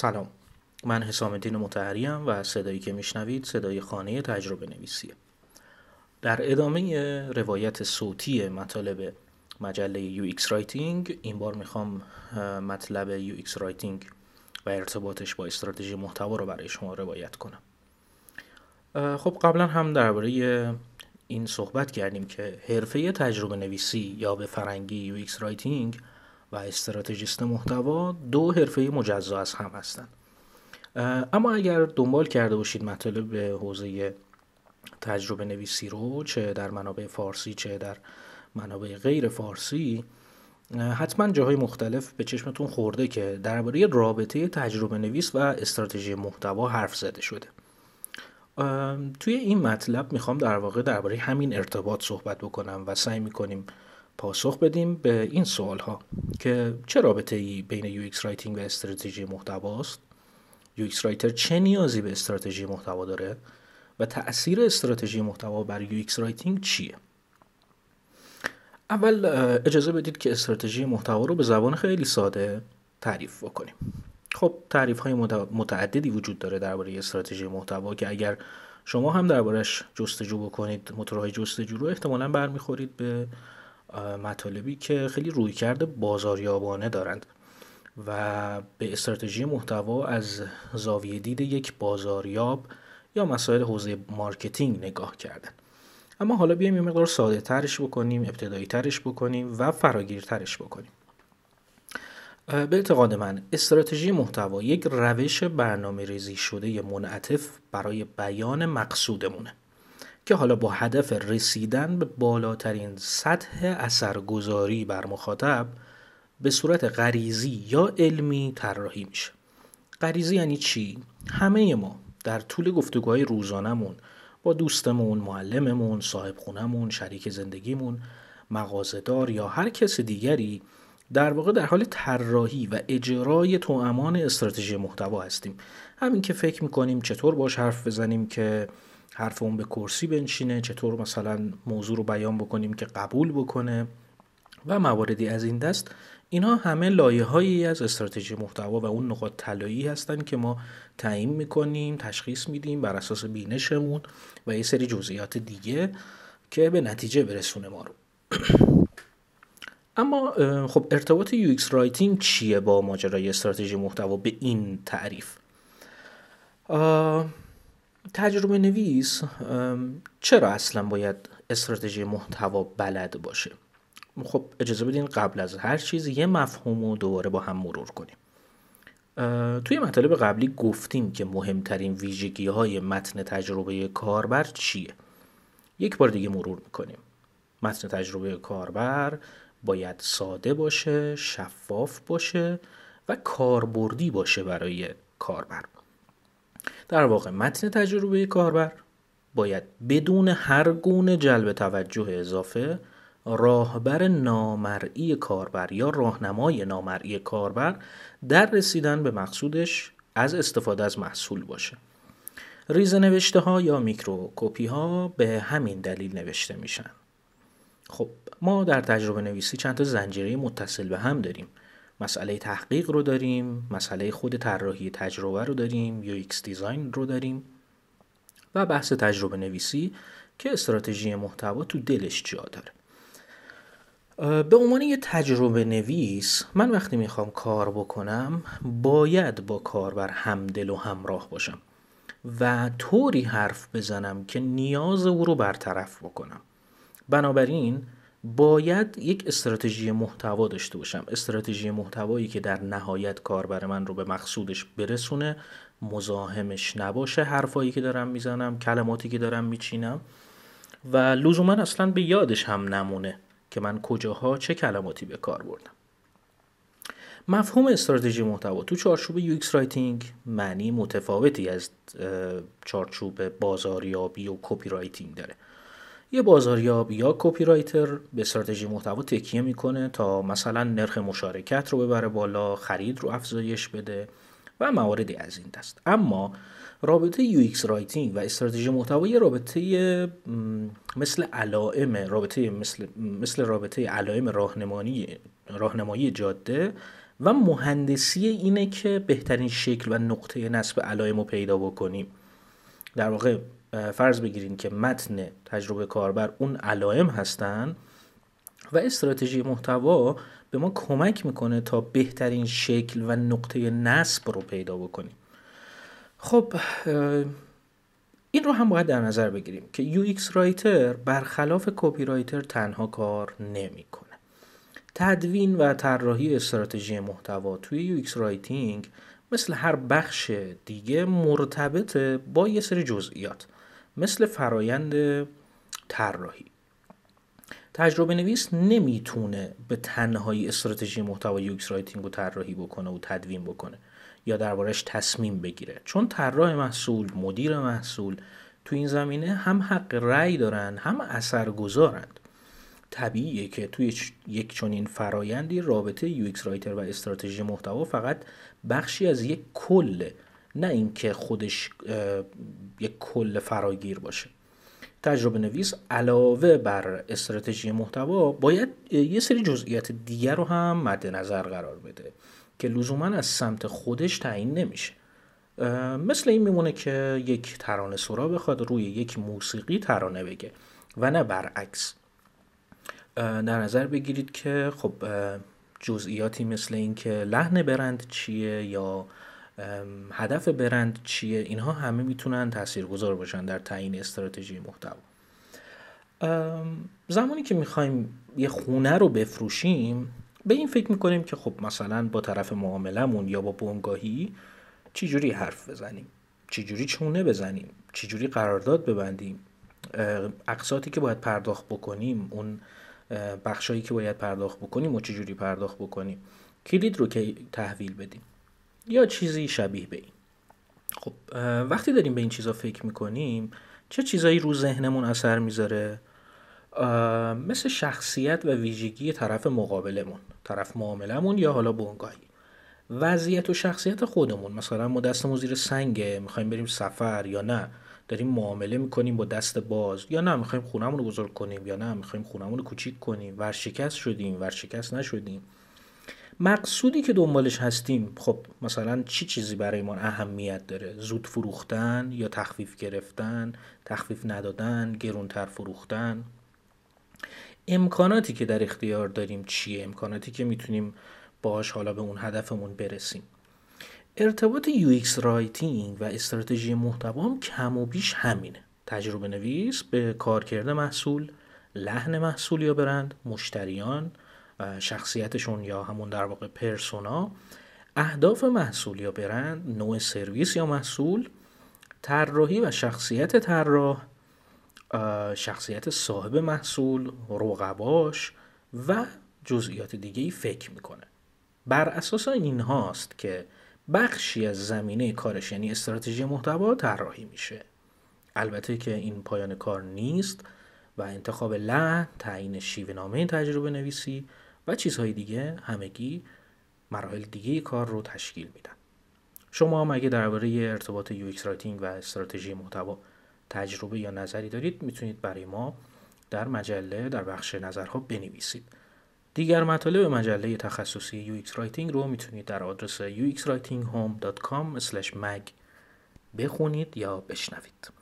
سلام. من حسام الدین متحریم و صدایی که میشنوید صدای خانه تجربه نویسیه. در ادامه روایت صوتی مطالب مجله UX Writing این بار می‌خوام مطلب UX Writing و ارتباطش با استراتژی محتوا رو برای شما روایت کنم. خب قبلا هم درباره این صحبت کردیم که حرفه تجربه نویسی یا به فرنگی UX Writing و استراتژیست محتوا دو حرفه مجزا از هم هستند اما اگر دنبال کرده باشید مطالب حوزه تجربه نویسی رو چه در منابع فارسی چه در منابع غیر فارسی حتما جاهای مختلف به چشمتون خورده که درباره رابطه تجربه نویس و استراتژی محتوا حرف زده شده. توی این مطلب می‌خوام در واقع درباره همین ارتباط صحبت بکنم و سعی می‌کنیم پاسخ بدیم به این سوال ها که چه رابطه ای بین UX writing و استراتژی محتوا است؟ UX writer چه نیازی به استراتژی محتوا داره و تاثیر استراتژی محتوا بر UX writing چیه؟ اول اجازه بدید که استراتژی محتوا رو به زبان خیلی ساده تعریف بکنیم. خب تعریف های متعددی وجود داره درباره استراتژی محتوا که اگر شما هم دربارش جستجو بکنید موتورهای جستجو رو احتمالا برمیخورید به مطالبی که خیلی رویکرد بازاریابانه دارند و به استراتژی محتوا از زاویه دید یک بازاریاب یا مسائل حوزه marketing نگاه کردن. اما حالا بیایم یه مقدار ساده ترش بکنیم ابتدایی ترش بکنیم و فراگیر ترش بکنیم به اعتقاد من استراتژی محتوا یک روش برنامه ریزی شده منعطف برای بیان مقصودمونه. که حالا با هدف رسیدن به بالاترین سطح اثرگذاری بر مخاطب به صورت غریزی یا علمی طراحی میشه. غریزی یعنی چی؟ همه ما در طول گفتگوهای روزانمون با دوستمون، معلممون، صاحب خونمون، شریک زندگیمون، مغازهدار یا هر کس دیگری در واقع در حال طراحی و اجرای توامان استراتژی محتوا هستیم. همین که فکر می‌کنیم چطور باش حرف بزنیم که حرف اون به کرسی بنشینه چطور مثلا موضوع رو بیان بکنیم که قبول بکنه و مواردی از این دست. اینها همه لایه هایی از استراتژی محتوا و اون نقاط طلایی هستند که ما تعیین می‌کنیم تشخیص میدیم بر اساس بینشمون و یه سری جزئیات دیگه که به نتیجه برسونه ما رو. اما خب ارتباط UX writing چیه با ماجرای استراتژی محتوا به این تعریف؟ تجربه نویس چرا اصلا باید استراتژی محتوا بلد باشه؟ خب اجازه بدین قبل از هر چیز یه مفهوم رو دوباره با هم مرور کنیم. توی مطالب قبلی گفتیم که مهمترین ویژگی های متن تجربه کاربر چیه؟ یک بار دیگه مرور می‌کنیم. متن تجربه کاربر باید ساده باشه شفاف باشه و کاربردی باشه برای کاربر. در واقع متن تجربه کاربر باید بدون هر گونه جلب توجه اضافه راهبر نامرئی کاربر یا راهنمای نامرئی کاربر در رسیدن به مقصودش از استفاده از محصول باشه. ریزه نوشته ها یا میکروکوپی ها به همین دلیل نوشته میشن. خب ما در تجربه نویسی چند تا زنجیره متصل به هم داریم. مسئله تحقیق رو داریم مسئله خود طراحی تجربه رو داریم UX دیزاین رو داریم و بحث تجربه نویسی که استراتژی محتوا تو دلش جا داره. به عنوان یه تجربه نویس من وقتی می‌خوام کار بکنم باید با کاربر همدل و همراه باشم و طوری حرف بزنم که نیاز او رو برطرف بکنم. بنابراین باید یک استراتژی محتوا داشته باشم. استراتژی محتوایی که در نهایت کاربر من رو به مقصودش برسونه مزاحمش نباشه حرفایی که دارم می‌زنم کلماتی که دارم میچینم و لزوما اصلا به یادش هم نمونه که من کجاها چه کلماتی به کار بردم. مفهوم استراتژی محتوا تو چارچوب UX writing معنی متفاوتی از چارچوب بازاریابی و copywriting داره. یه بازاریاب یا copywriter به استراتژی محتوا تکیه می‌کنه تا مثلا نرخ مشارکت رو ببره بالا خرید رو افزایش بده و مواردی از این دست. اما رابطه UX writing و استراتژی محتوا یه رابطه مثل علائم رابطه مثل مثل رابطه علائم راهنمایی راهنمایی جاده و مهندسی اینه که بهترین شکل و نقطه نصب علائم رو پیدا بکنیم. در واقع فرض بگیریم که متن تجربه کاربر اون علائم هستن و استراتژی محتوا به ما کمک می‌کنه تا بهترین شکل و نقطه نصب رو پیدا بکنیم خب این رو هم باید در نظر بگیریم که UX writer برخلاف copywriter تنها کار نمی‌کنه. تدوین و طراحی استراتژی محتوا توی UX writing مثل هر بخش دیگه مرتبط با یه سری جزئیات مثل فرایند طراحی. تجربه نویس نمی‌تونه به تنهایی استراتژی محتوا UX writing رو طراحی بکنه و تدوین بکنه یا دربارش تصمیم بگیره. چون طراح محصول مدیر محصول تو این زمینه هم حق رأی دارن هم اثر گذارند طبیعیه که توی یک چنین فرایندی رابطه UX writer و استراتژی محتوا فقط بخشی از یک کل نه اینکه خودش یک کل فراگیر باشه. تجربه نویس علاوه بر استراتژی محتوا باید یه سری جزئیات دیگر رو هم مد نظر قرار بده که لزوما از سمت خودش تعیین نمیشه. مثل این میمونه که یک ترانه سرا بخواد روی یک موسیقی ترانه بگه و نه برعکس. در نظر بگیرید که خب جزئیاتی مثل اینکه لحن برند چیه یا هدف برند چیه؟ اینها همه می‌تونن تاثیرگذار باشن در تعیین استراتژی محتوا. زمانی که می‌خوایم یه خونه رو بفروشیم به این فکر می‌کنیم که خب مثلا با طرف معاملمون یا با بنگاهی چجوری حرف بزنیم؟ چجوری چونه بزنیم؟ چجوری قرارداد ببندیم؟ اقساطی که باید پرداخت بکنیم اون بخشایی که باید پرداخت بکنیم و چجوری پرداخت بکنیم؟ کلید رو که تحویل بدیم؟ یا چیزی شبیه به این؟ خب وقتی داریم به این چیزا فکر می‌کنیم چه چیزایی رو ذهنمون اثر می‌ذاره؟ مثل شخصیت و ویژگی طرف مقابلمون طرف معاملمون یا حالا بونگاهی وضعیت و شخصیت خودمون مثلا ما دستمون زیر سنگه می‌خوایم بریم سفر یا نه؟ داریم معامله می‌کنیم با دست باز یا نه؟ می‌خوایم خونمون رو بزرگ کنیم یا نه؟ می‌خوایم خونمون رو کوچیک کنیم؟ ورشکست شدیم ورشکست نشدیم؟ مقصودی که دنبالش هستیم خب مثلا چی چیزی برای ما اهمیت داره؟ زود فروختن یا تخفیف گرفتن تخفیف ندادن گرونتر فروختن؟ امکاناتی که در اختیار داریم چیه؟ امکاناتی که می‌تونیم باش حالا به اون هدفمون برسیم. ارتباط UX writing و استراتژی محتوا هم کم و بیش همینه. تجربه نویس به کارکرد محصول لحن محصول یا برند مشتریان شخصیتشون یا همون در واقع پرسونا اهداف محصول یا برند نوع سرویس یا محصول طراحی و شخصیت طراح شخصیت صاحب محصول رقباش و جزئیات دیگه ای فکر می‌کنه. بر اساس این هاست که بخشی از زمینه کارش یعنی استراتژی محتوا طراحی میشه. البته که این پایان کار نیست و انتخاب لحن تعیین شیوه نامه تجربه نویسی و چیزهای دیگه همگی مراحل دیگه کار رو تشکیل میدن. شما هم اگه درباره ارتباط UX writing و استراتژی محتوا تجربه یا نظری دارید می‌تونید برای ما در مجله در بخش نظرها بنویسید. دیگر مطالب مجله تخصصی UX writing رو می‌تونید در آدرس uxwritinghome.com/mag بخونید یا بشنوید.